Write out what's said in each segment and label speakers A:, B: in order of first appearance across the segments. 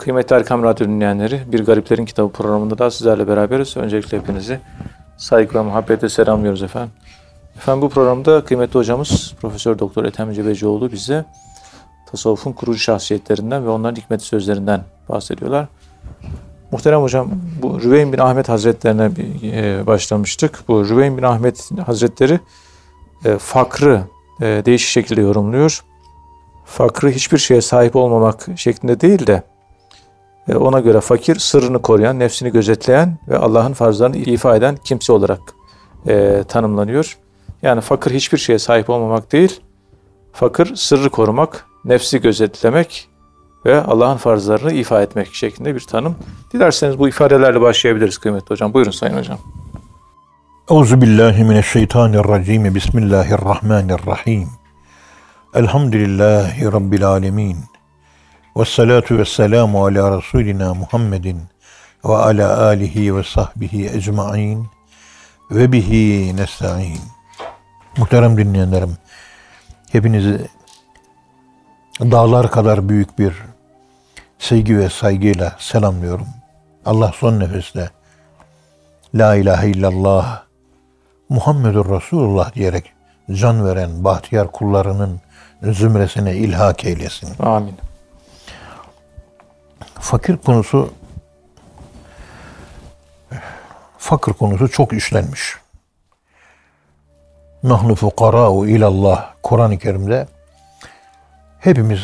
A: Kıymetli Erkam Radyo dinleyenleri, Bir Gariplerin Kitabı programında da sizlerle beraberiz. Öncelikle hepinizi saygı ve muhabbetle selamlıyoruz efendim. Efendim bu programda kıymetli hocamız Profesör Doktor Ethem Cebecioğlu bize tasavvufun kurucu şahsiyetlerinden ve onların hikmet sözlerinden bahsediyorlar. Muhterem hocam bu Rüveyn bin Ahmet Hazretlerine e, başlamıştık. Bu Rüveyn bin Ahmet Hazretleri e, fakrı e, değişik şekilde yorumluyor. Fakrı hiçbir şeye sahip olmamak şeklinde değil de e, ona göre fakir sırrını koruyan, nefsini gözetleyen ve Allah'ın farzlarını ifa eden kimse olarak e, tanımlanıyor. Yani fakir hiçbir şeye sahip olmamak değil, fakir sırrı korumak, nefsi gözetlemek ve Allah'ın farzlarını ifa etmek şeklinde bir tanım. Dilerseniz bu ifadelerle başlayabiliriz kıymetli hocam. Buyurun sayın hocam.
B: Euzu billahi mineşşeytanirracim. Bismillahirrahmanirrahim. Elhamdülillahi rabbil alamin. Ve salatu ve selamu ala Resulina Muhammedin ve ala alihi ve sahbihi ecmain ve bihi nesta'in. Muhterem dinleyenlerim, hepinizi dağlar kadar büyük bir sevgi ve saygıyla selamlıyorum. Allah son nefeste La ilahe illallah Muhammedur Resulullah diyerek can veren bahtiyar kullarının zümresine ilhak eylesin.
A: Amin.
B: Fakir konusu fakir konusu çok işlenmiş. Nahnu fukara'u ilallah Kur'an-ı Kerim'de hepimiz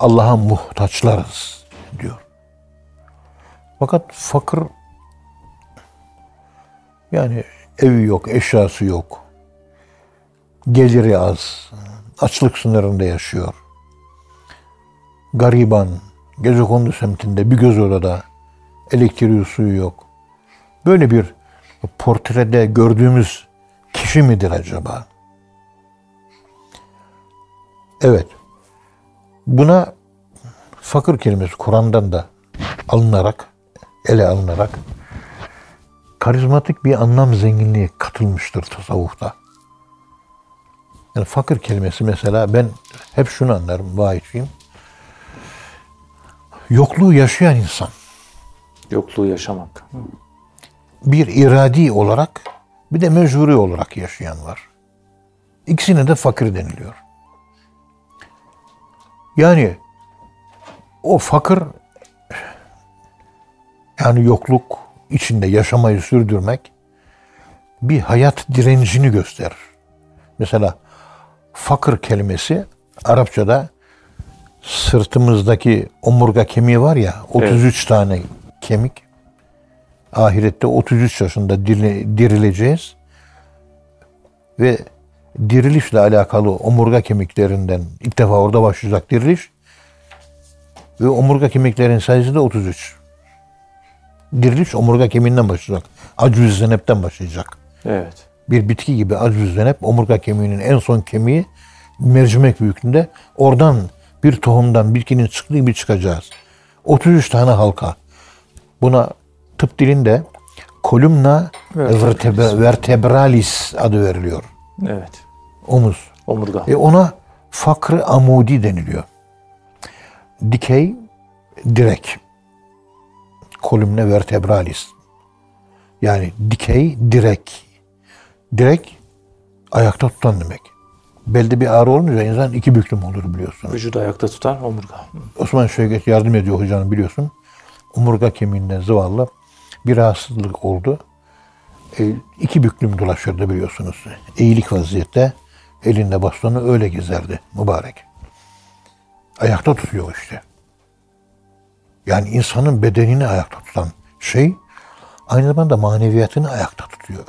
B: Allah'a muhtaçlarız diyor. Fakat fakir yani evi yok, eşyası yok. Geliri az. Açlık sınırında yaşıyor. Gariban, Gecekondu semtinde bir göz odada elektriği suyu yok. Böyle bir portrede gördüğümüz kişi midir acaba? Evet. Buna fakir kelimesi Kur'an'dan da alınarak, ele alınarak karizmatik bir anlam zenginliği katılmıştır tasavvufta. Yani fakir kelimesi mesela ben hep şunu anlarım vahiyçiyim. Yokluğu yaşayan insan.
A: Yokluğu yaşamak.
B: Bir iradi olarak bir de mecburi olarak yaşayan var. İkisine de fakir deniliyor. Yani o fakir yani yokluk içinde yaşamayı sürdürmek bir hayat direncini gösterir. Mesela fakir kelimesi Arapçada sırtımızdaki omurga kemiği var ya 33 evet. tane kemik. Ahirette 33 yaşında dirileceğiz. Ve dirilişle alakalı omurga kemiklerinden ilk defa orada başlayacak diriliş. Ve omurga kemiklerin sayısı da 33. Diriliş omurga kemiğinden başlayacak. Acüz zenepten başlayacak.
A: Evet.
B: Bir bitki gibi acüz zenep omurga kemiğinin en son kemiği mercimek büyüklüğünde. Oradan bir tohumdan bitkinin çıktığı gibi çıkacağız. 33 tane halka. Buna tıp dilinde kolumna vertebralis. vertebralis adı veriliyor.
A: Evet.
B: Omuz.
A: Omurga.
B: E ona fakrı amudi deniliyor. Dikey, direk. Kolumna vertebralis. Yani dikey, direk. Direk, ayakta tutan demek. Belde bir ağrı olunca insan iki büklüm olur biliyorsun.
A: Vücudu ayakta tutar omurga.
B: Osman Şevket yardım ediyor hocanın biliyorsun. Omurga kemiğinden zıvallı bir rahatsızlık oldu. E, iki büklüm dolaşırdı biliyorsunuz. Eğilik vaziyette elinde bastonu öyle gezerdi mübarek. Ayakta tutuyor işte. Yani insanın bedenini ayakta tutan şey aynı zamanda maneviyatını ayakta tutuyor.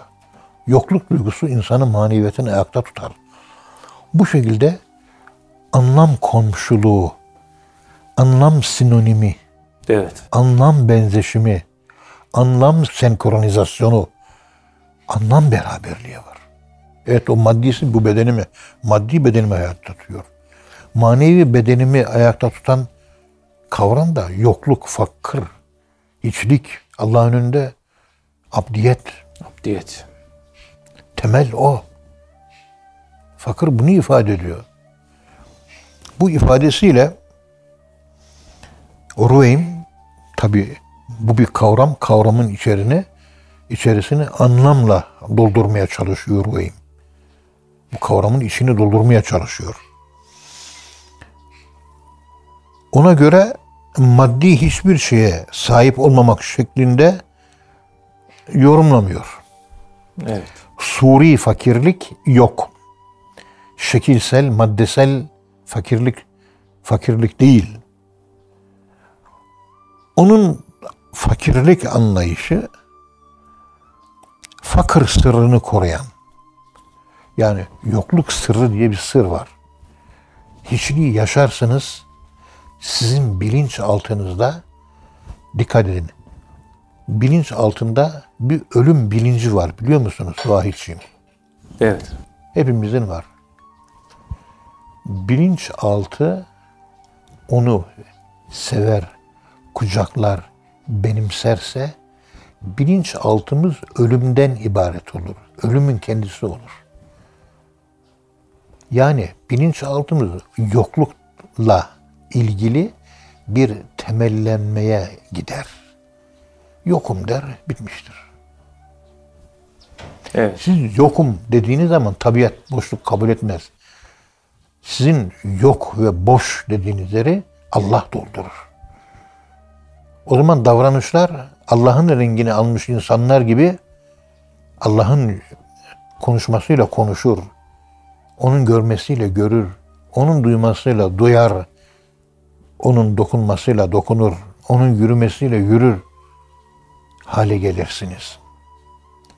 B: Yokluk duygusu insanın maneviyatını ayakta tutar. Bu şekilde anlam komşuluğu, anlam sinonimi,
A: evet.
B: anlam benzeşimi, anlam senkronizasyonu, anlam beraberliği var. Evet o maddisi bu bedenimi, maddi bedenimi ayakta tutuyor. Manevi bedenimi ayakta tutan kavram da yokluk, fakir, içlik, Allah'ın önünde abdiyet.
A: Abdiyet.
B: Temel o. Fakir bunu ifade ediyor. Bu ifadesiyle Ruveym tabi bu bir kavram. Kavramın içerini içerisini anlamla doldurmaya çalışıyor Ruveym. Bu kavramın içini doldurmaya çalışıyor. Ona göre maddi hiçbir şeye sahip olmamak şeklinde yorumlamıyor.
A: Evet.
B: Suri fakirlik yok. Şekilsel, maddesel fakirlik fakirlik değil. Onun fakirlik anlayışı fakir sırrını koruyan. Yani yokluk sırrı diye bir sır var. Hiçliği yaşarsınız sizin bilinç altınızda dikkat edin. Bilinç altında bir ölüm bilinci var biliyor musunuz Vahidciğim?
A: Evet.
B: Hepimizin var. Bilinç altı onu sever, kucaklar, benimserse bilinç altımız ölümden ibaret olur. Ölümün kendisi olur. Yani bilinç altımız yoklukla ilgili bir temellenmeye gider. Yokum der, bitmiştir.
A: Evet.
B: Siz yokum dediğiniz zaman tabiat boşluk kabul etmez. Sizin yok ve boş dediğiniz yeri Allah doldurur. O zaman davranışlar Allah'ın rengini almış insanlar gibi Allah'ın konuşmasıyla konuşur. Onun görmesiyle görür. Onun duymasıyla duyar. Onun dokunmasıyla dokunur. Onun yürümesiyle yürür. Hale gelirsiniz.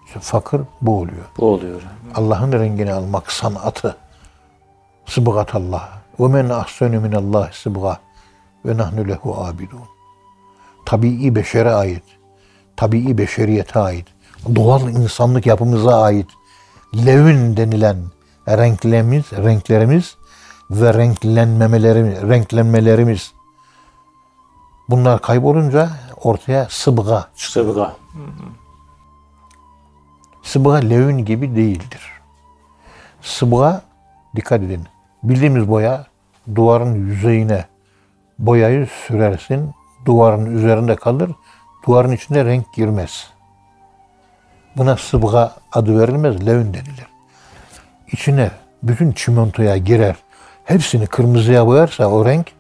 B: İşte fakir bu oluyor.
A: Bu oluyor.
B: Allah'ın rengini almak sanatı. Sıbgat Allah. Ve men ahsenu minallah sıbga. Ve nahnu lehu abidun. Tabii beşere ait. Tabii beşeriyete ait. Doğal insanlık yapımıza ait. Levin denilen renklerimiz, renklerimiz ve renklenmemelerimiz, renklenmelerimiz bunlar kaybolunca ortaya sıbga çıkıyor.
A: Sıbga.
B: Sıbga levin gibi değildir. Sıbga, dikkat edin, bildiğimiz boya duvarın yüzeyine boyayı sürersin, duvarın üzerinde kalır, duvarın içine renk girmez. Buna sıbga adı verilmez, levin denilir. İçine bütün çimentoya girer, hepsini kırmızıya boyarsa o renk,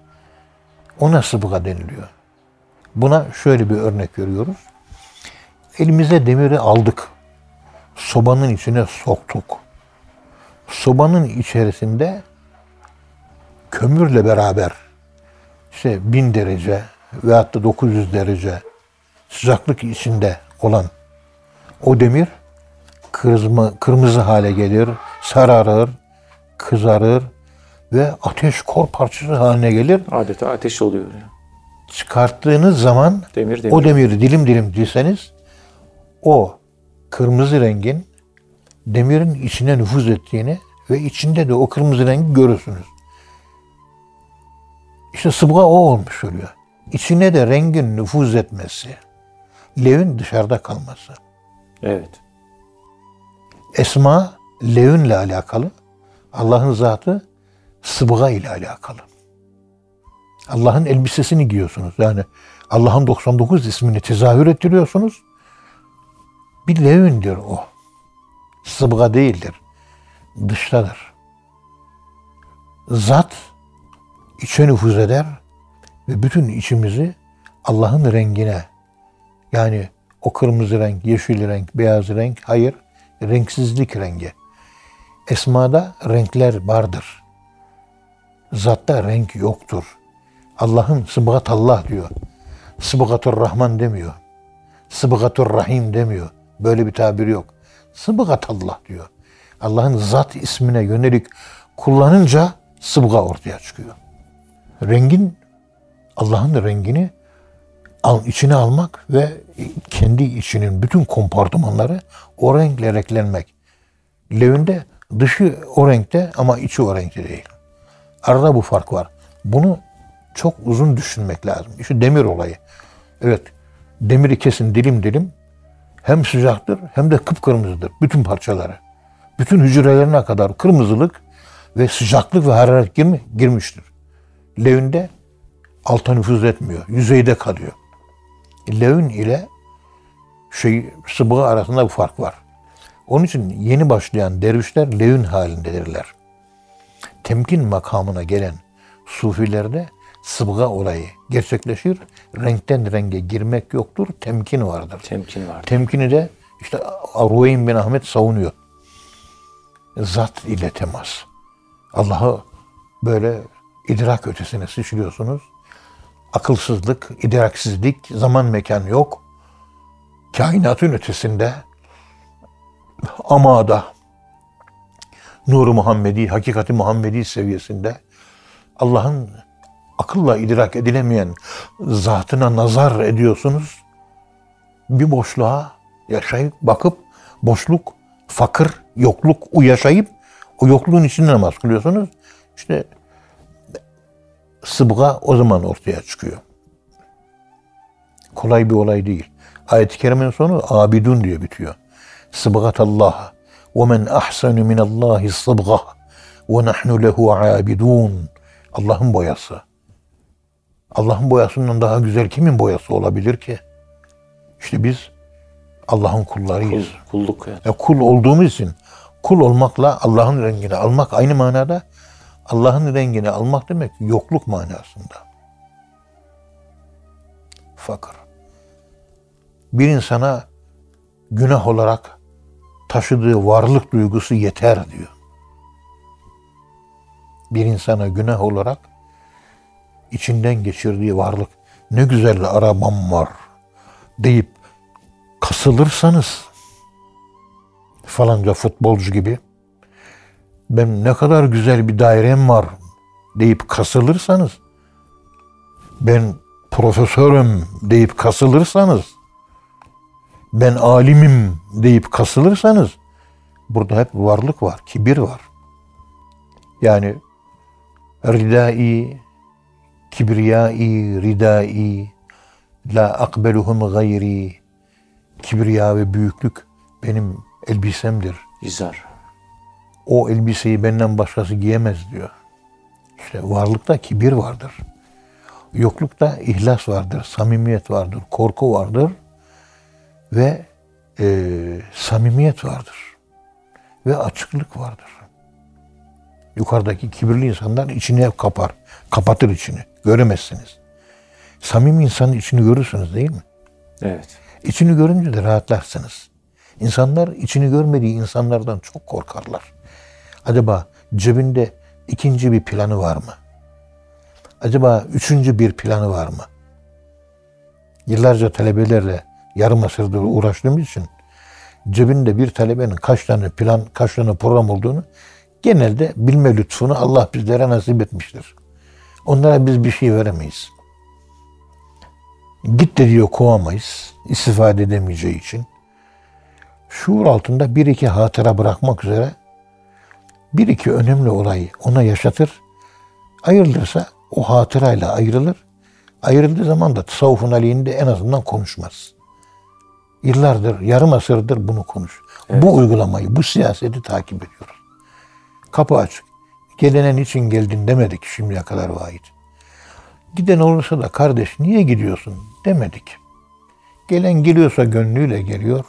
B: ona sıbga deniliyor. Buna şöyle bir örnek veriyoruz. Elimize demiri aldık sobanın içine soktuk. Sobanın içerisinde kömürle beraber işte 1000 derece veyahut da 900 derece sıcaklık içinde olan o demir kırmızı, kırmızı hale gelir, sararır, kızarır ve ateş kor parçası haline gelir.
A: Adeta ateş oluyor. Yani.
B: Çıkarttığınız zaman
A: Demir demir.
B: o demiri dilim dilim dilseniz o kırmızı rengin demirin içine nüfuz ettiğini ve içinde de o kırmızı rengi görürsünüz. İşte sıbga o olmuş oluyor. İçine de rengin nüfuz etmesi, levin dışarıda kalması.
A: Evet.
B: Esma levinle alakalı, Allah'ın zatı sıbga ile alakalı. Allah'ın elbisesini giyiyorsunuz. Yani Allah'ın 99 ismini tezahür ettiriyorsunuz. Bir levindir o. Sıbga değildir. Dıştadır. Zat içe nüfuz eder ve bütün içimizi Allah'ın rengine yani o kırmızı renk, yeşil renk, beyaz renk, hayır, renksizlik rengi. Esmada renkler vardır. Zatta renk yoktur. Allah'ın sıbgat Allah diyor. Sıbgatur Rahman demiyor. Sıbgatur Rahim demiyor. Böyle bir tabir yok. Sıbgat Allah diyor. Allah'ın zat ismine yönelik kullanınca sıbga ortaya çıkıyor. Rengin Allah'ın rengini al, içine almak ve kendi içinin bütün kompartımanları o renkle renklenmek. Levinde dışı o renkte ama içi o renkte değil. Arada bu fark var. Bunu çok uzun düşünmek lazım. İşte demir olayı. Evet, demiri kesin dilim dilim hem sıcaktır hem de kıpkırmızıdır bütün parçaları. Bütün hücrelerine kadar kırmızılık ve sıcaklık ve hararet girmi, girmiştir. Levinde alta nüfuz etmiyor. Yüzeyde kalıyor. Levün ile şey sıbığı arasında bir fark var. Onun için yeni başlayan dervişler levün halindedirler. Temkin makamına gelen sufilerde sıbga olayı gerçekleşir. Renkten renge girmek yoktur. Temkin vardır.
A: Temkin var.
B: Temkini de işte Ruveyn bin Ahmet savunuyor. Zat ile temas. Allah'ı böyle idrak ötesine sıçrıyorsunuz. Akılsızlık, idraksizlik, zaman mekan yok. Kainatın ötesinde amada nuru Muhammedi, hakikati Muhammedi seviyesinde Allah'ın akılla idrak edilemeyen zatına nazar ediyorsunuz. Bir boşluğa yaşayıp bakıp boşluk, fakir, yokluk yaşayıp o yokluğun içinde namaz kılıyorsunuz. İşte sıbga o zaman ortaya çıkıyor. Kolay bir olay değil. Ayet-i kerimenin sonu abidun diye bitiyor. Sıbgatallah ve men ahsenu minallahi sıbga ve nahnu lehu abidun. Allah'ın boyası. Allah'ın boyasından daha güzel kimin boyası olabilir ki? İşte biz Allah'ın kullarıyız.
A: Kul, kulluk yani.
B: E, kul olduğumuz için kul olmakla Allah'ın rengini almak aynı manada. Allah'ın rengini almak demek yokluk manasında. Fakir. Bir insana günah olarak taşıdığı varlık duygusu yeter diyor. Bir insana günah olarak içinden geçirdiği varlık ne güzel arabam var deyip kasılırsanız falanca futbolcu gibi ben ne kadar güzel bir dairem var deyip kasılırsanız ben profesörüm deyip kasılırsanız ben alimim deyip kasılırsanız burada hep varlık var, kibir var. Yani ridai, kibriyai, ridai, la akbeluhum gayri, kibriya ve büyüklük benim elbisemdir.
A: İzar.
B: O elbiseyi benden başkası giyemez diyor. İşte varlıkta kibir vardır. Yoklukta ihlas vardır, samimiyet vardır, korku vardır ve e, samimiyet vardır. Ve açıklık vardır. Yukarıdaki kibirli insanlar içini hep kapar. Kapatır içini. Göremezsiniz. Samimi insanın içini görürsünüz değil mi?
A: Evet.
B: İçini görünce de rahatlarsınız. İnsanlar içini görmediği insanlardan çok korkarlar. Acaba cebinde ikinci bir planı var mı? Acaba üçüncü bir planı var mı? Yıllarca talebelerle yarım asırdır uğraştığım için cebinde bir talebenin kaç tane plan, kaç tane program olduğunu genelde bilme lütfunu Allah bizlere nasip etmiştir. Onlara biz bir şey veremeyiz. Git de diyor kovamayız. istifade edemeyeceği için. Şuur altında bir iki hatıra bırakmak üzere bir iki önemli olayı ona yaşatır. Ayrılırsa o hatırayla ayrılır. Ayrıldığı zaman da tasavvufun aleyhinde en azından konuşmaz. Yıllardır, yarım asırdır bunu konuş. Bu uygulamayı, bu siyaseti takip ediyoruz. Kapı açık. Gelene niçin geldin demedik şimdiye kadar vahit. Giden olursa da kardeş niye gidiyorsun demedik. Gelen geliyorsa gönlüyle geliyor.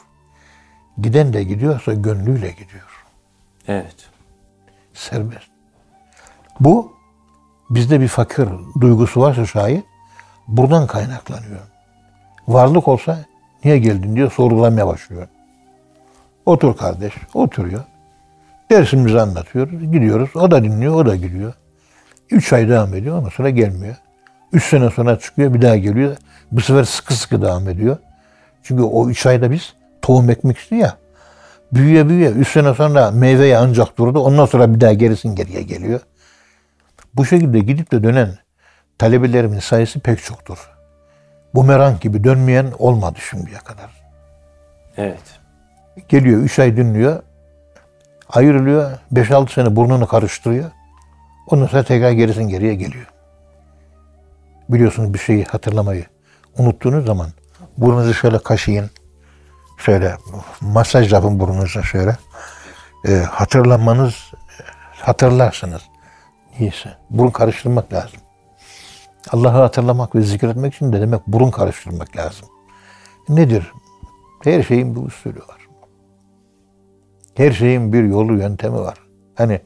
B: Giden de gidiyorsa gönlüyle gidiyor.
A: Evet.
B: Serbest. Bu bizde bir fakir duygusu varsa şayet buradan kaynaklanıyor. Varlık olsa niye geldin diyor sorgulamaya başlıyor. Otur kardeş. Oturuyor. Dersimizi anlatıyoruz. Gidiyoruz. O da dinliyor. O da gidiyor. Üç ay devam ediyor. Ondan sonra gelmiyor. Üç sene sonra çıkıyor. Bir daha geliyor. Bu sefer sıkı sıkı devam ediyor. Çünkü o üç ayda biz tohum ekmişti ya. Büyüye büyüye. Üç sene sonra meyveye ancak durdu. Ondan sonra bir daha gerisin geriye geliyor. Bu şekilde gidip de dönen talebelerimin sayısı pek çoktur. Bumerang gibi dönmeyen olmadı şimdiye kadar.
A: Evet.
B: Geliyor, üç ay dinliyor. Ayrılıyor. Beş altı sene burnunu karıştırıyor. Ondan sonra tekrar gerisin geriye geliyor. Biliyorsunuz bir şeyi hatırlamayı unuttuğunuz zaman burnunuzu şöyle kaşıyın. Şöyle masaj yapın burnunuza şöyle. Ee, hatırlamanız hatırlarsınız. Neyse. Burun karıştırmak lazım. Allah'ı hatırlamak ve zikretmek için de demek burun karıştırmak lazım. Nedir? Her şeyin bir usulü var. Her şeyin bir yolu, yöntemi var. Hani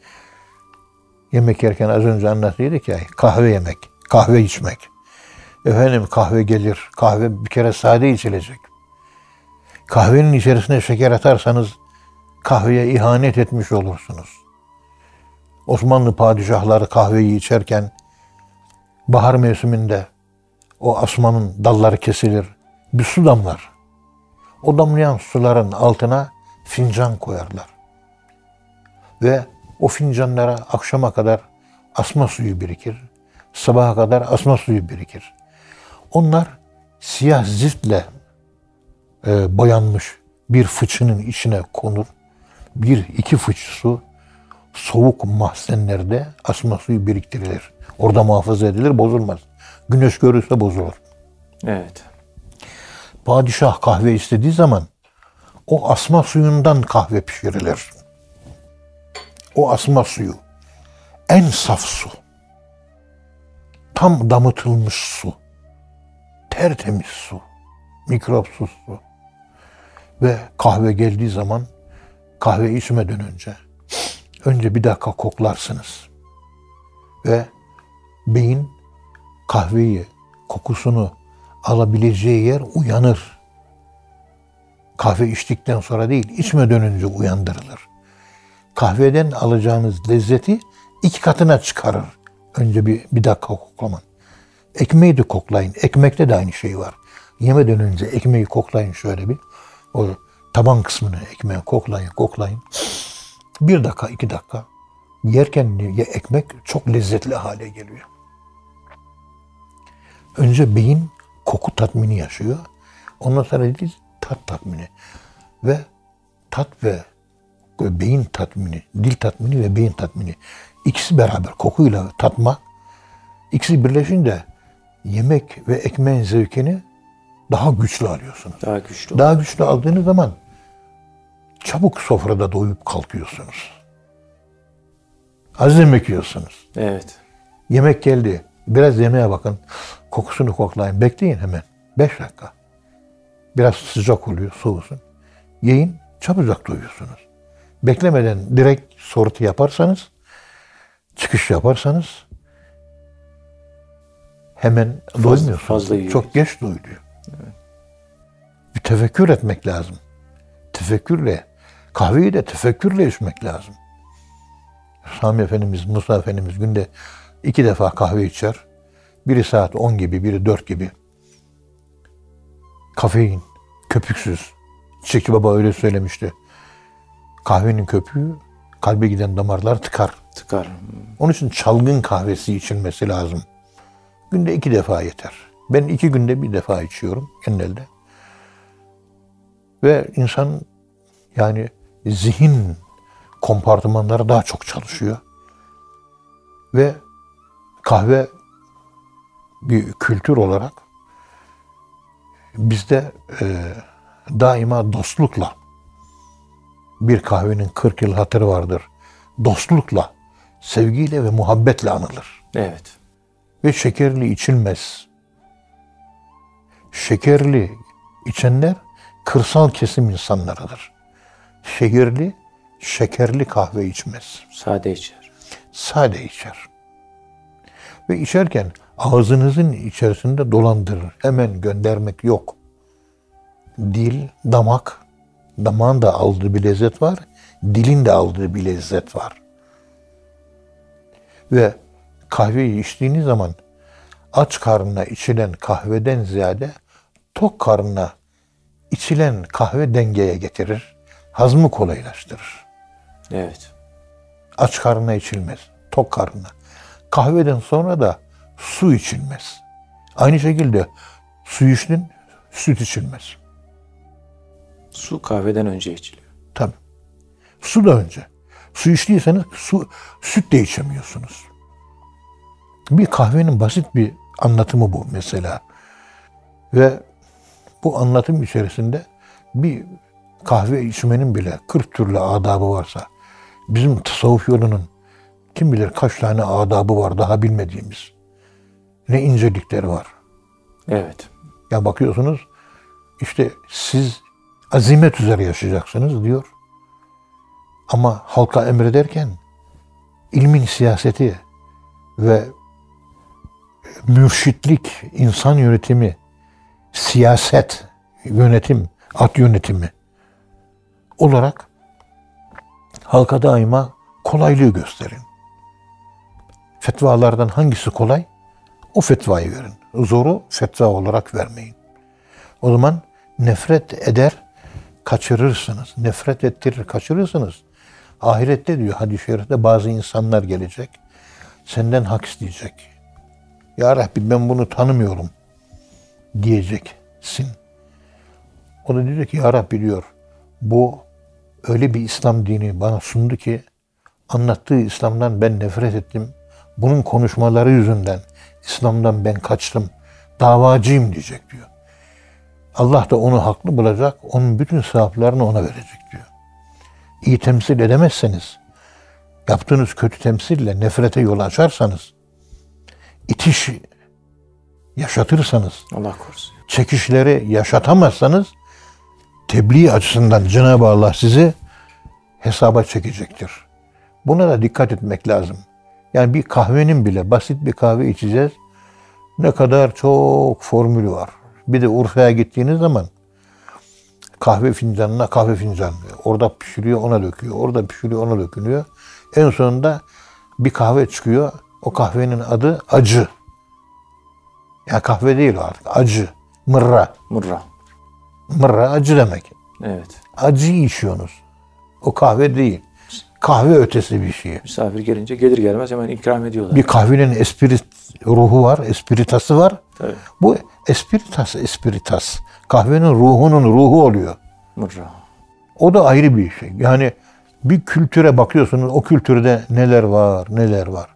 B: yemek yerken az önce anlatıyorduk ya kahve yemek, kahve içmek. Efendim kahve gelir, kahve bir kere sade içilecek. Kahvenin içerisine şeker atarsanız kahveye ihanet etmiş olursunuz. Osmanlı padişahları kahveyi içerken bahar mevsiminde o asmanın dalları kesilir. Bir su damlar. O damlayan suların altına fincan koyarlar. Ve o fincanlara akşama kadar asma suyu birikir. Sabaha kadar asma suyu birikir. Onlar siyah ziftle e, boyanmış bir fıçının içine konur. Bir iki fıç su soğuk mahzenlerde asma suyu biriktirilir. Orada muhafaza edilir, bozulmaz. Güneş görürse bozulur.
A: Evet.
B: Padişah kahve istediği zaman o asma suyundan kahve pişirilir. O asma suyu en saf su. Tam damıtılmış su. Tertemiz su. Mikropsuz su. Ve kahve geldiği zaman kahve içmeden önce önce bir dakika koklarsınız. Ve beyin kahveyi, kokusunu alabileceği yer uyanır. Kahve içtikten sonra değil, içmeden önce uyandırılır. Kahveden alacağınız lezzeti iki katına çıkarır. Önce bir, bir dakika koklaman. Ekmeği de koklayın. Ekmekte de aynı şey var. Yemeden önce ekmeği koklayın şöyle bir. O taban kısmını ekmeği koklayın, koklayın. Bir dakika, iki dakika. Yerken ya ekmek çok lezzetli hale geliyor. Önce beyin koku tatmini yaşıyor. Ondan sonra dil tat tatmini. Ve tat ve beyin tatmini, dil tatmini ve beyin tatmini. İkisi beraber kokuyla tatma. İkisi birleşince yemek ve ekmeğin zevkini daha güçlü alıyorsunuz.
A: Daha güçlü.
B: Daha güçlü aldığınız zaman çabuk sofrada doyup kalkıyorsunuz. Az yemek yiyorsunuz.
A: Evet.
B: Yemek geldi. Biraz yemeğe bakın. Kokusunu koklayın. Bekleyin hemen. Beş dakika. Biraz sıcak oluyor, soğusun. Yiyin, çabucak doyuyorsunuz. Beklemeden direkt sortu yaparsanız, çıkış yaparsanız hemen doymuyorsunuz.
A: fazla yiyor.
B: Çok geç doyuluyor. Tefekkür etmek lazım. Tefekkürle, kahveyi de tefekkürle içmek lazım. Sami Efendimiz, Musa Efendimiz günde iki defa kahve içer. Biri saat 10 gibi, biri 4 gibi. Kafein, köpüksüz. Çiçekçi Baba öyle söylemişti. Kahvenin köpüğü kalbe giden damarlar tıkar.
A: Tıkar.
B: Onun için çalgın kahvesi içilmesi lazım. Günde iki defa yeter. Ben iki günde bir defa içiyorum genelde. Ve insan yani zihin kompartımanları daha çok çalışıyor. Ve kahve bir kültür olarak bizde e, daima dostlukla bir kahvenin 40 yıl hatırı vardır. Dostlukla, sevgiyle ve muhabbetle anılır.
A: Evet.
B: Ve şekerli içilmez. Şekerli içenler kırsal kesim insanlarıdır. Şehirli, şekerli kahve içmez.
A: Sade içer.
B: Sade içer. Ve içerken ağzınızın içerisinde dolandırır. Hemen göndermek yok. Dil, damak, damağın da aldığı bir lezzet var. Dilin de aldığı bir lezzet var. Ve kahveyi içtiğiniz zaman aç karnına içilen kahveden ziyade tok karnına içilen kahve dengeye getirir. Hazmı kolaylaştırır.
A: Evet.
B: Aç karnına içilmez. Tok karnına. Kahveden sonra da su içilmez. Aynı şekilde su içtin, süt içilmez.
A: Su kahveden önce içiliyor.
B: Tabii. Su da önce. Su içtiyseniz su, süt de içemiyorsunuz. Bir kahvenin basit bir anlatımı bu mesela. Ve bu anlatım içerisinde bir kahve içmenin bile 40 türlü adabı varsa bizim tasavvuf yolunun kim bilir kaç tane adabı var daha bilmediğimiz. ne incelikleri var.
A: Evet.
B: Ya bakıyorsunuz işte siz azimet üzere yaşayacaksınız diyor. Ama halka emrederken ilmin siyaseti ve mürşitlik, insan yönetimi, siyaset, yönetim, at yönetimi olarak halka daima kolaylığı gösterin. Fetvalardan hangisi kolay? O fetvayı verin. Zoru fetva olarak vermeyin. O zaman nefret eder, kaçırırsınız. Nefret ettirir, kaçırırsınız. Ahirette diyor hadis-i şerifte bazı insanlar gelecek. Senden hak isteyecek. Ya Rabbi ben bunu tanımıyorum diyeceksin. O da diyecek ki Ya Rabbi diyor bu öyle bir İslam dini bana sundu ki anlattığı İslam'dan ben nefret ettim. Bunun konuşmaları yüzünden İslam'dan ben kaçtım. Davacıyım diyecek diyor. Allah da onu haklı bulacak. Onun bütün sevaplarını ona verecek diyor. İyi temsil edemezseniz, yaptığınız kötü temsille nefrete yol açarsanız, itiş yaşatırsanız,
A: Allah korusun.
B: çekişleri yaşatamazsanız, tebliğ açısından Cenab-ı Allah sizi hesaba çekecektir. Buna da dikkat etmek lazım. Yani bir kahvenin bile basit bir kahve içeceğiz. Ne kadar çok formülü var. Bir de Urfa'ya gittiğiniz zaman kahve fincanına kahve fincanı. Orada pişiriyor ona döküyor. Orada pişiriyor ona dökülüyor. En sonunda bir kahve çıkıyor. O kahvenin adı acı. Ya kahve değil o artık. Acı. Mırra.
A: Murra.
B: Mırra acı demek.
A: Evet.
B: Acı içiyorsunuz. O kahve değil. Kahve ötesi bir şey.
A: Misafir gelince gelir gelmez hemen ikram ediyorlar.
B: Bir kahvenin espirit ruhu var, espiritası var.
A: Tabii.
B: Bu espiritas, espiritas. Kahvenin ruhunun ruhu oluyor.
A: Murra.
B: O da ayrı bir şey. Yani bir kültüre bakıyorsunuz, o kültürde neler var, neler var.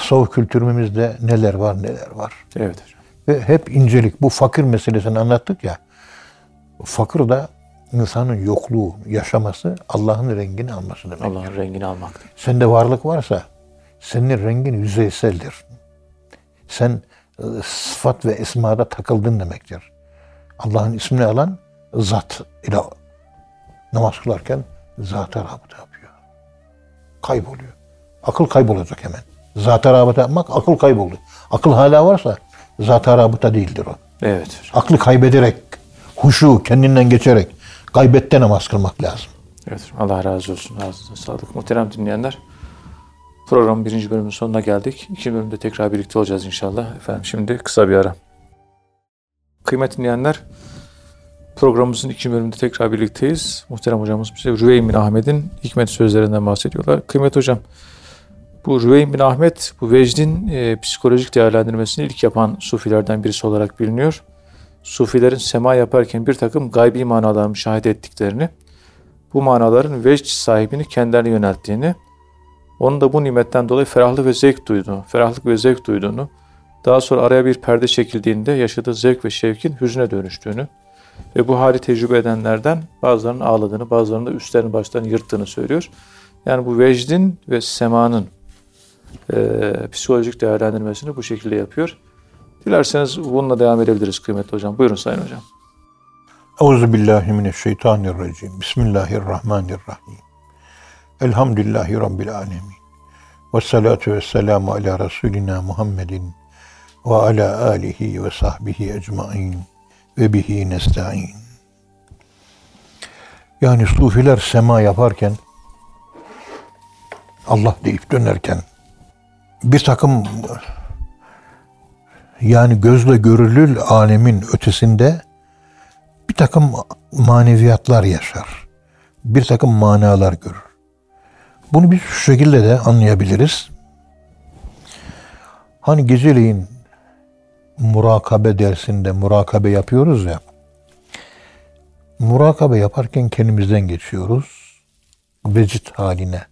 B: Tasavvuf kültürümüzde neler var, neler var.
A: Evet hocam.
B: Ve hep incelik. Bu fakir meselesini anlattık ya. Fakir da insanın yokluğu, yaşaması, Allah'ın rengini alması demek.
A: Allah'ın rengini almak.
B: Sende varlık varsa senin rengin yüzeyseldir. Sen e, sıfat ve esmada takıldın demektir. Allah'ın ismini alan zat ile namaz kılarken zat-ı rabıta yapıyor. Kayboluyor. Akıl kaybolacak hemen. Zat-ı rabıta yapmak akıl kayboldu. Akıl hala varsa zat-ı rabıta değildir o.
A: Evet.
B: Aklı kaybederek, huşu kendinden geçerek gaybette namaz kılmak lazım.
A: Evet. Allah razı olsun. Ağzınıza sağlık. Muhterem dinleyenler. Programın birinci bölümünün sonuna geldik. İkinci bölümde tekrar birlikte olacağız inşallah. Efendim şimdi kısa bir ara. Kıymetli dinleyenler, programımızın ikinci bölümünde tekrar birlikteyiz. Muhterem hocamız bize Rüveym bin Ahmet'in hikmet sözlerinden bahsediyorlar. Kıymetli hocam, bu Rüveym bin Ahmet, bu vecdin e, psikolojik değerlendirmesini ilk yapan sufilerden birisi olarak biliniyor. Sufilerin sema yaparken bir takım gaybi manalar müşahede ettiklerini, bu manaların vecd sahibini kendilerine yönelttiğini, onun da bu nimetten dolayı ferahlık ve zevk duyduğunu, ferahlık ve zevk duyduğunu, daha sonra araya bir perde çekildiğinde yaşadığı zevk ve şevkin hüzne dönüştüğünü ve bu hali tecrübe edenlerden bazılarının ağladığını, bazılarının da üstlerini başlarını yırttığını söylüyor. Yani bu vecdin ve semanın e, psikolojik değerlendirmesini bu şekilde yapıyor. Dilerseniz bununla devam edebiliriz kıymetli hocam. Buyurun Sayın Hocam.
B: Euzu billahi mineşşeytanirracim. Bismillahirrahmanirrahim. Elhamdülillahi rabbil alamin. Ve salatu ve selamu ala Resulina Muhammedin ve ala alihi ve sahbihi ecmain ve bihi nesta'in. Yani sufiler sema yaparken Allah deyip dönerken bir takım yani gözle görülür alemin ötesinde bir takım maneviyatlar yaşar. Bir takım manalar görür. Bunu biz şu şekilde de anlayabiliriz. Hani geceleyin murakabe dersinde murakabe yapıyoruz ya. Murakabe yaparken kendimizden geçiyoruz. Vecit haline,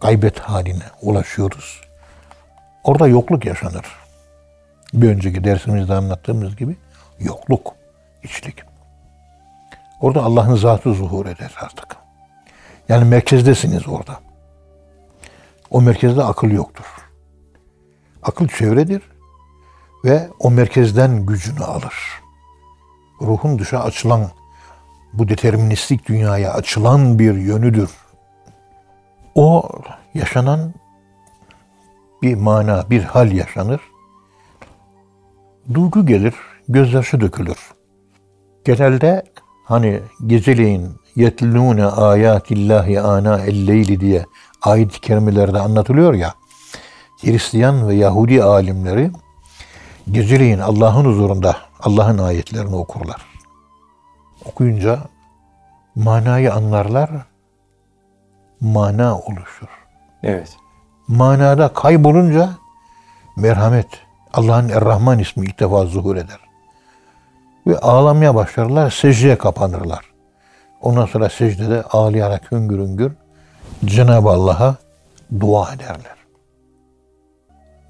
B: gaybet haline ulaşıyoruz. Orada yokluk yaşanır. Bir önceki dersimizde anlattığımız gibi yokluk, içlik. Orada Allah'ın zatı zuhur eder artık. Yani merkezdesiniz orada. O merkezde akıl yoktur. Akıl çevredir. ve o merkezden gücünü alır. Ruhun dışa açılan, bu deterministik dünyaya açılan bir yönüdür. O yaşanan bir mana, bir hal yaşanır. Duygu gelir, gözyaşı dökülür. Genelde hani geceleyin yetlûne âyâtillâhi âna elleyli diye ayet-i kerimelerde anlatılıyor ya. Hristiyan ve Yahudi alimleri geceleyin Allah'ın huzurunda Allah'ın ayetlerini okurlar. Okuyunca manayı anlarlar, mana oluşur.
A: Evet.
B: Manada kaybolunca merhamet, Allah'ın Er-Rahman ismi ilk defa zuhur eder. Ve ağlamaya başlarlar, secdeye kapanırlar. Ondan sonra secdede ağlayarak hüngür hüngür Cenab-ı Allah'a dua ederler.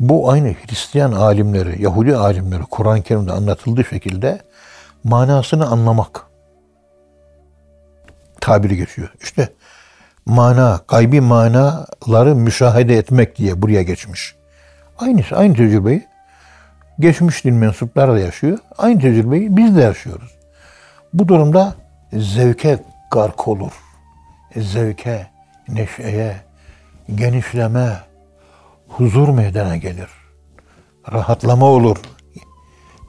B: Bu aynı Hristiyan alimleri, Yahudi alimleri Kur'an-ı Kerim'de anlatıldığı şekilde manasını anlamak tabiri geçiyor. İşte mana, gaybi manaları müşahede etmek diye buraya geçmiş. Aynısı, aynı tecrübeyi geçmiş din mensupları da yaşıyor. Aynı tecrübeyi biz de yaşıyoruz. Bu durumda zevke gark olur. Zevke, neşeye, genişleme, huzur meydana gelir. Rahatlama olur.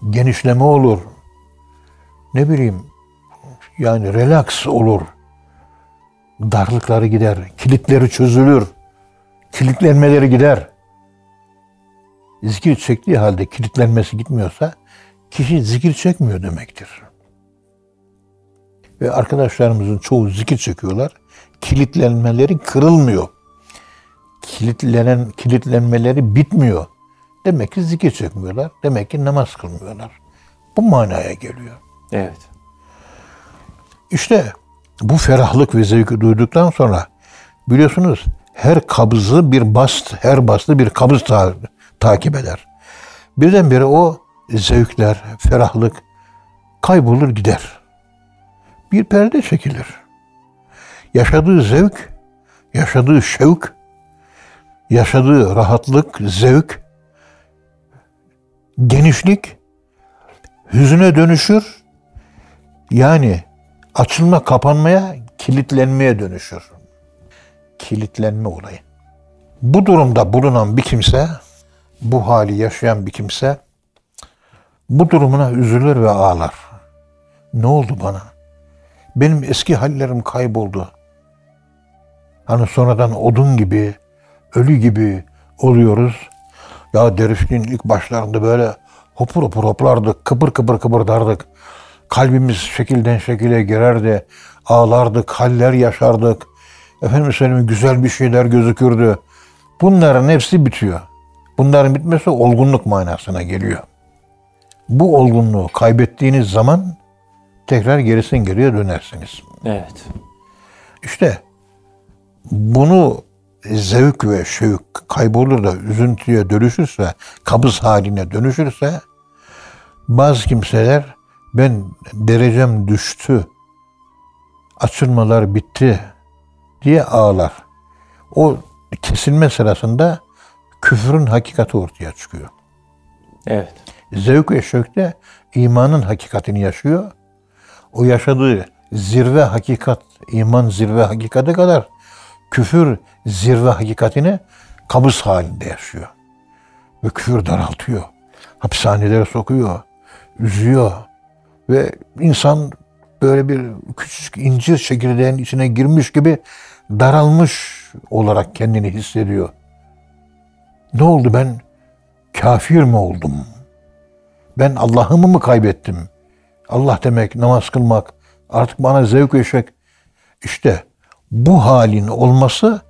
B: Genişleme olur. Ne bileyim yani relax olur. Darlıkları gider, kilitleri çözülür. Kilitlenmeleri gider. Zikir çektiği halde kilitlenmesi gitmiyorsa kişi zikir çekmiyor demektir. Ve arkadaşlarımızın çoğu zikir çekiyorlar. Kilitlenmeleri kırılmıyor. Kilitlenen kilitlenmeleri bitmiyor. Demek ki zikir çekmiyorlar. Demek ki namaz kılmıyorlar. Bu manaya geliyor.
A: Evet.
B: İşte bu ferahlık ve zevki duyduktan sonra biliyorsunuz her kabızı bir bast, her bastı bir kabız ta- takip eder. Birdenbire o zevkler, ferahlık kaybolur gider. Bir perde çekilir. Yaşadığı zevk, yaşadığı şevk, yaşadığı rahatlık, zevk, genişlik hüzüne dönüşür. Yani açılma kapanmaya, kilitlenmeye dönüşür. Kilitlenme olayı. Bu durumda bulunan bir kimse, bu hali yaşayan bir kimse bu durumuna üzülür ve ağlar. Ne oldu bana? Benim eski hallerim kayboldu. Hani sonradan odun gibi, ölü gibi oluyoruz. Ya dervişliğin ilk başlarında böyle hopur hopur hoplardık, kıpır kıpır kıpırdardık. Kalbimiz şekilden şekile girerdi. Ağlardık, haller yaşardık. Efendim söyleyeyim güzel bir şeyler gözükürdü. Bunların hepsi bitiyor. Bunların bitmesi olgunluk manasına geliyor. Bu olgunluğu kaybettiğiniz zaman tekrar gerisin geriye dönersiniz.
A: Evet.
B: İşte bunu zevk ve şevk kaybolur da üzüntüye dönüşürse, kabız haline dönüşürse bazı kimseler ben derecem düştü, açılmalar bitti diye ağlar. O kesilme sırasında küfrün hakikati ortaya çıkıyor.
A: Evet.
B: Zevk ve şevkte imanın hakikatini yaşıyor. O yaşadığı zirve hakikat, iman zirve hakikate kadar küfür zirve hakikatini kabız halinde yaşıyor. Ve küfür daraltıyor. Hapishanelere sokuyor. Üzüyor. Ve insan böyle bir küçük incir çekirdeğin içine girmiş gibi daralmış olarak kendini hissediyor. Ne oldu ben kafir mi oldum? Ben Allah'ımı mı kaybettim? Allah demek, namaz kılmak, artık bana zevk ve şek. İşte bu halin olması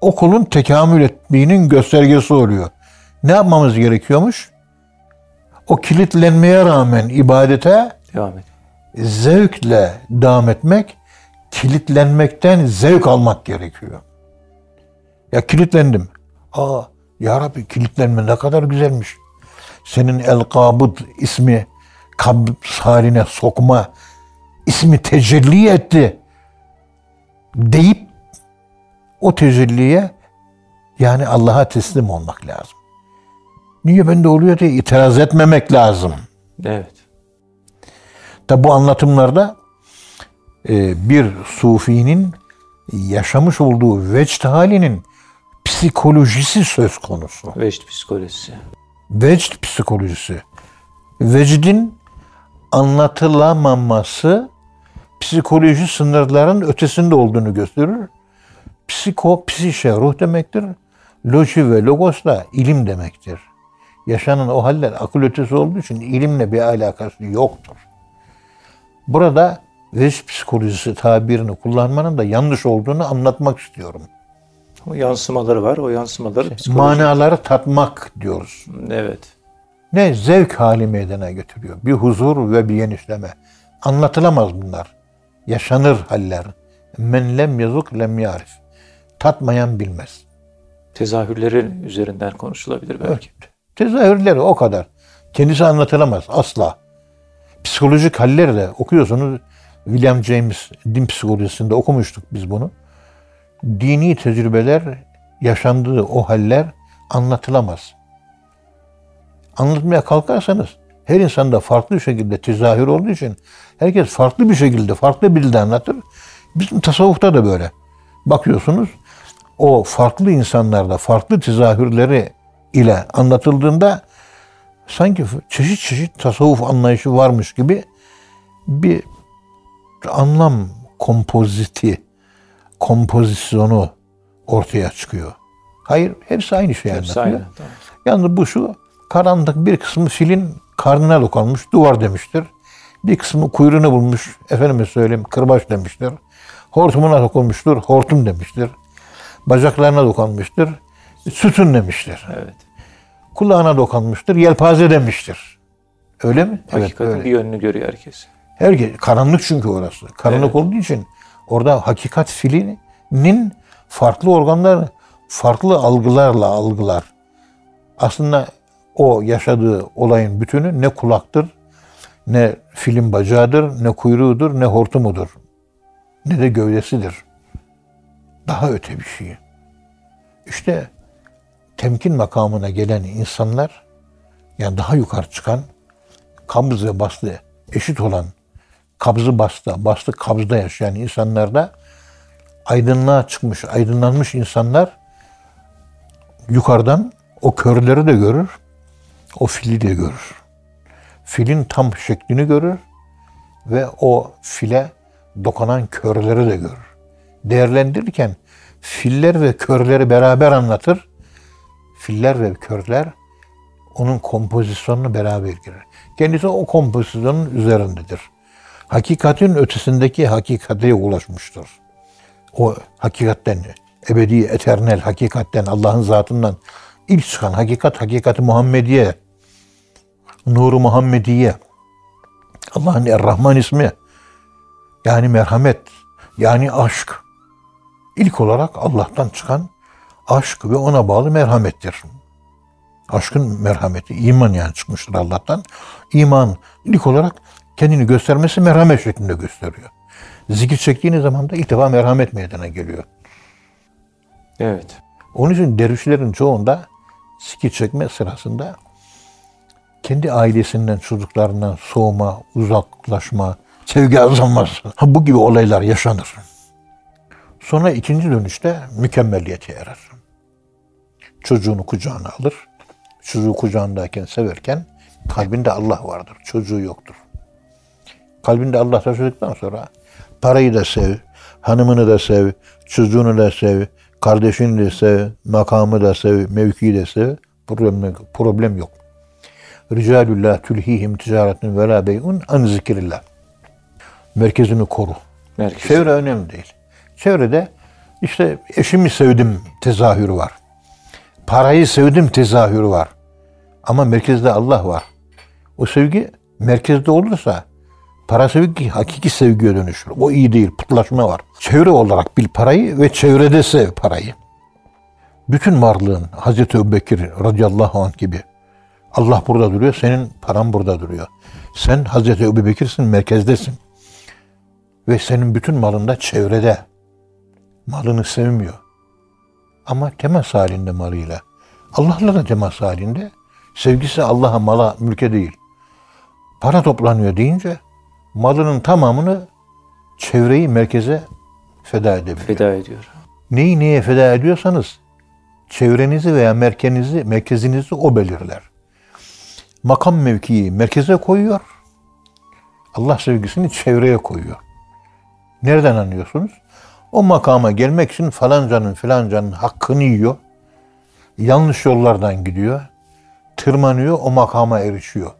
B: okulun tekamül ettiğinin göstergesi oluyor. Ne yapmamız gerekiyormuş? O kilitlenmeye rağmen ibadete
A: Devam et.
B: zevkle devam etmek, kilitlenmekten zevk almak gerekiyor. Ya kilitlendim. Aa, ya Rabbi kilitlenme ne kadar güzelmiş. Senin el kabıd ismi kabz haline sokma ismi tecelli etti deyip o tecelliye yani Allah'a teslim olmak lazım. Niye bende oluyor diye itiraz etmemek lazım.
A: Evet.
B: Tabi bu anlatımlarda e, bir sufinin yaşamış olduğu vecd halinin psikolojisi söz konusu.
A: Vecd psikolojisi.
B: Vecd psikolojisi. Vecdin anlatılamaması psikoloji sınırların ötesinde olduğunu gösterir. Psiko, psişe ruh demektir. Loji ve logos da ilim demektir. Yaşanan o haller akıl ötesi olduğu için ilimle bir alakası yoktur. Burada vecd psikolojisi tabirini kullanmanın da yanlış olduğunu anlatmak istiyorum.
A: Ama yansımaları var. O yansımaları psikoloji.
B: Manaları tatmak diyoruz.
A: Evet.
B: Ne zevk hali meydana getiriyor. Bir huzur ve bir genişleme. Anlatılamaz bunlar. Yaşanır haller. Men lem yazuk lem yarif. Tatmayan bilmez.
A: Tezahürlerin üzerinden konuşulabilir belki.
B: Tezahürleri o kadar. Kendisi anlatılamaz asla. Psikolojik halleri de okuyorsunuz. William James din psikolojisinde okumuştuk biz bunu. Dini tecrübeler, yaşandığı o haller anlatılamaz. Anlatmaya kalkarsanız her insanda farklı şekilde tezahür olduğu için herkes farklı bir şekilde, farklı bir dilde anlatır. Bizim tasavvufta da böyle. Bakıyorsunuz o farklı insanlarda farklı tezahürleri ile anlatıldığında sanki çeşit çeşit tasavvuf anlayışı varmış gibi bir anlam kompoziti, kompozisyonu ortaya çıkıyor. Hayır, hepsi aynı şey
A: Hepsi
B: anlatıyor.
A: aynı. Tamam.
B: Yalnız bu şu, karanlık bir kısmı filin karnına dokunmuş, duvar demiştir. Bir kısmı kuyruğunu bulmuş, efendime söyleyeyim kırbaç demiştir. Hortumuna dokunmuştur, hortum demiştir. Bacaklarına dokunmuştur, sütun demiştir.
A: Evet.
B: Kulağına dokunmuştur, yelpaze demiştir. Öyle mi?
A: Hakikatin bir yönünü görüyor herkes.
B: Herkes, karanlık çünkü orası. Karanlık
A: Evet.
B: olduğu için orada hakikat filinin farklı organlar, farklı algılarla algılar. Aslında o yaşadığı olayın bütünü ne kulaktır, ne film bacağıdır, ne kuyruğudur, ne hortumudur. Ne de gövdesidir. Daha öte bir şey. İşte temkin makamına gelen insanlar, yani daha yukarı çıkan, kabz ve bastı eşit olan kabzı bastı, bastı kabzda yaşayan insanlarda aydınlığa çıkmış, aydınlanmış insanlar yukarıdan o körleri de görür, o fili de görür. Filin tam şeklini görür ve o file dokunan körleri de görür. Değerlendirirken filler ve körleri beraber anlatır. Filler ve körler onun kompozisyonunu beraber girer. Kendisi o kompozisyonun üzerindedir. Hakikatin ötesindeki hakikate ulaşmıştır. O hakikatten, ebedi, eternel hakikatten, Allah'ın zatından ilk çıkan hakikat, hakikati Muhammediye, nuru Muhammediye, Allah'ın Er-Rahman ismi, yani merhamet, yani aşk. İlk olarak Allah'tan çıkan aşk ve ona bağlı merhamettir. Aşkın merhameti, iman yani çıkmıştır Allah'tan. İman ilk olarak kendini göstermesi merhamet şeklinde gösteriyor. Zikir çektiğiniz zaman da ilk defa merhamet meydana geliyor.
A: Evet.
B: Onun için dervişlerin çoğunda zikir çekme sırasında kendi ailesinden, çocuklarından soğuma, uzaklaşma, sevgi azalması ha, bu gibi olaylar yaşanır. Sonra ikinci dönüşte mükemmelliyete erer. Çocuğunu kucağına alır. Çocuğu kucağındayken severken kalbinde Allah vardır. Çocuğu yoktur. Kalbinde Allah taşıdıktan sonra parayı da sev, hanımını da sev, çocuğunu da sev, kardeşini de sev, makamı da sev, mevkiyi de sev. Problem, problem yok. Ricalullah tülhihim ticaretin ve la bey'un an zikrillah. Merkezini koru.
A: Merkez.
B: Çevre önemli değil. Çevrede işte eşimi sevdim tezahürü var. Parayı sevdim tezahürü var. Ama merkezde Allah var. O sevgi merkezde olursa para sevgi hakiki sevgiye dönüşür. O iyi değil. Putlaşma var. Çevre olarak bil parayı ve çevrede sev parayı. Bütün varlığın Hazreti Ebubekir radıyallahu anh gibi Allah burada duruyor, senin paran burada duruyor. Sen Hazreti Ebubekir'sin, merkezdesin. Ve senin bütün malında çevrede. Malını sevmiyor. Ama temas halinde malıyla. Allah'la da temas halinde. Sevgisi Allah'a, mala, mülke değil. Para toplanıyor deyince malının tamamını çevreyi merkeze feda edebiliyor.
A: Feda ediyor.
B: Neyi neye feda ediyorsanız çevrenizi veya merkezinizi, merkezinizi o belirler. Makam mevkiyi merkeze koyuyor. Allah sevgisini çevreye koyuyor. Nereden anlıyorsunuz? O makama gelmek için falancanın filancanın hakkını yiyor. Yanlış yollardan gidiyor. Tırmanıyor, o makama erişiyor.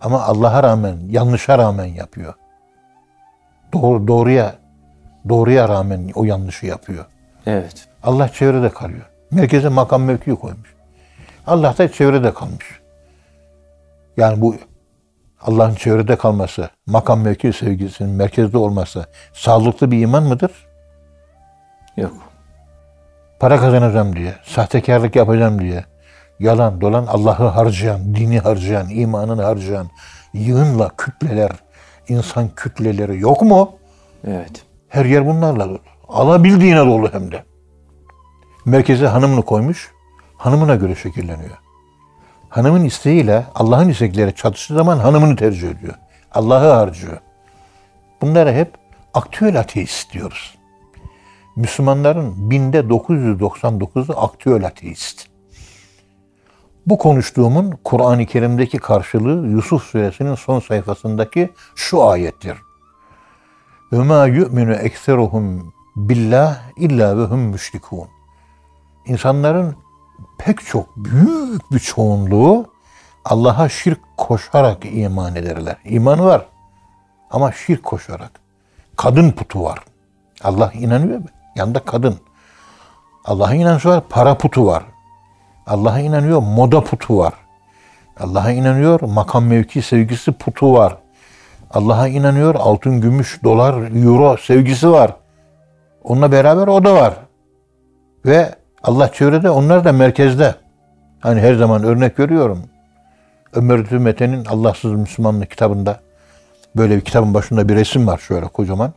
B: Ama Allah'a rağmen, yanlışa rağmen yapıyor. Doğru, doğruya, doğruya rağmen o yanlışı yapıyor.
A: Evet.
B: Allah çevrede kalıyor. Merkeze makam mevkiyi koymuş. Allah da çevrede kalmış. Yani bu Allah'ın çevrede kalması, makam mevki sevgisinin merkezde olması sağlıklı bir iman mıdır?
A: Yok.
B: Para kazanacağım diye, sahtekarlık yapacağım diye, yalan dolan Allah'ı harcayan, dini harcayan, imanını harcayan, yığınla kütleler, insan kütleleri yok mu?
A: Evet.
B: Her yer bunlarla dolu. Alabildiğine dolu hem de. Merkeze hanımını koymuş, hanımına göre şekilleniyor. Hanımın isteğiyle Allah'ın istekleri çatıştığı zaman hanımını tercih ediyor. Allah'ı harcıyor. Bunlara hep aktüel ateist diyoruz. Müslümanların binde 999'u aktüel ateist. Bu konuştuğumun Kur'an-ı Kerim'deki karşılığı Yusuf suresinin son sayfasındaki şu ayettir. Ma yu'minu ekseruhum billah illa ve hum. İnsanların pek çok büyük bir çoğunluğu Allah'a şirk koşarak iman ederler. İmanı var ama şirk koşarak. Kadın putu var. Allah inanıyor mu? Yanında kadın. Allah'a inanışı var, para putu var. Allah'a inanıyor, moda putu var. Allah'a inanıyor, makam mevki sevgisi putu var. Allah'a inanıyor, altın, gümüş, dolar, euro sevgisi var. Onunla beraber o da var. Ve Allah çevrede, onlar da merkezde. Hani her zaman örnek veriyorum. Ömer Mete'nin Allahsız Müslümanlık kitabında böyle bir kitabın başında bir resim var şöyle kocaman.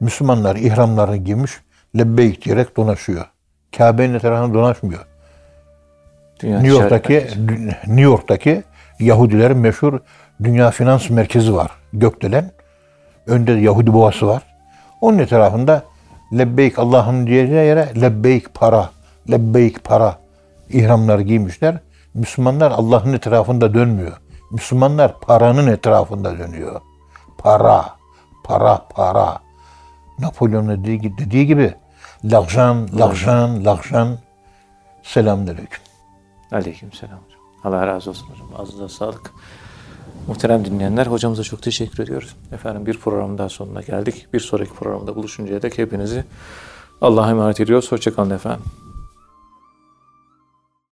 B: Müslümanlar ihramlarını giymiş, lebbeyk diyerek dolaşıyor. Kabe'nin etrafında dolaşmıyor.
A: Dünya
B: New York'taki. New York'taki Yahudilerin meşhur Dünya Finans Merkezi var. Gökdelen. Önde de Yahudi Boğası var. Onun etrafında lebbeyk Allah'ım diyeceği yere lebbeyk para, lebbeyk para ihramlar giymişler. Müslümanlar Allah'ın etrafında dönmüyor. Müslümanlar paranın etrafında dönüyor. Para, para, para. Napolyon'un dediği, dediği gibi l'argent, l'argent, l'argent. Selamünaleyküm.
A: Aleyküm selam hocam. Allah razı olsun hocam. Ağzınıza sağlık. Muhterem dinleyenler hocamıza çok teşekkür ediyoruz. Efendim bir program daha sonuna geldik. Bir sonraki programda buluşuncaya dek hepinizi Allah'a emanet ediyoruz. Hoşçakalın efendim.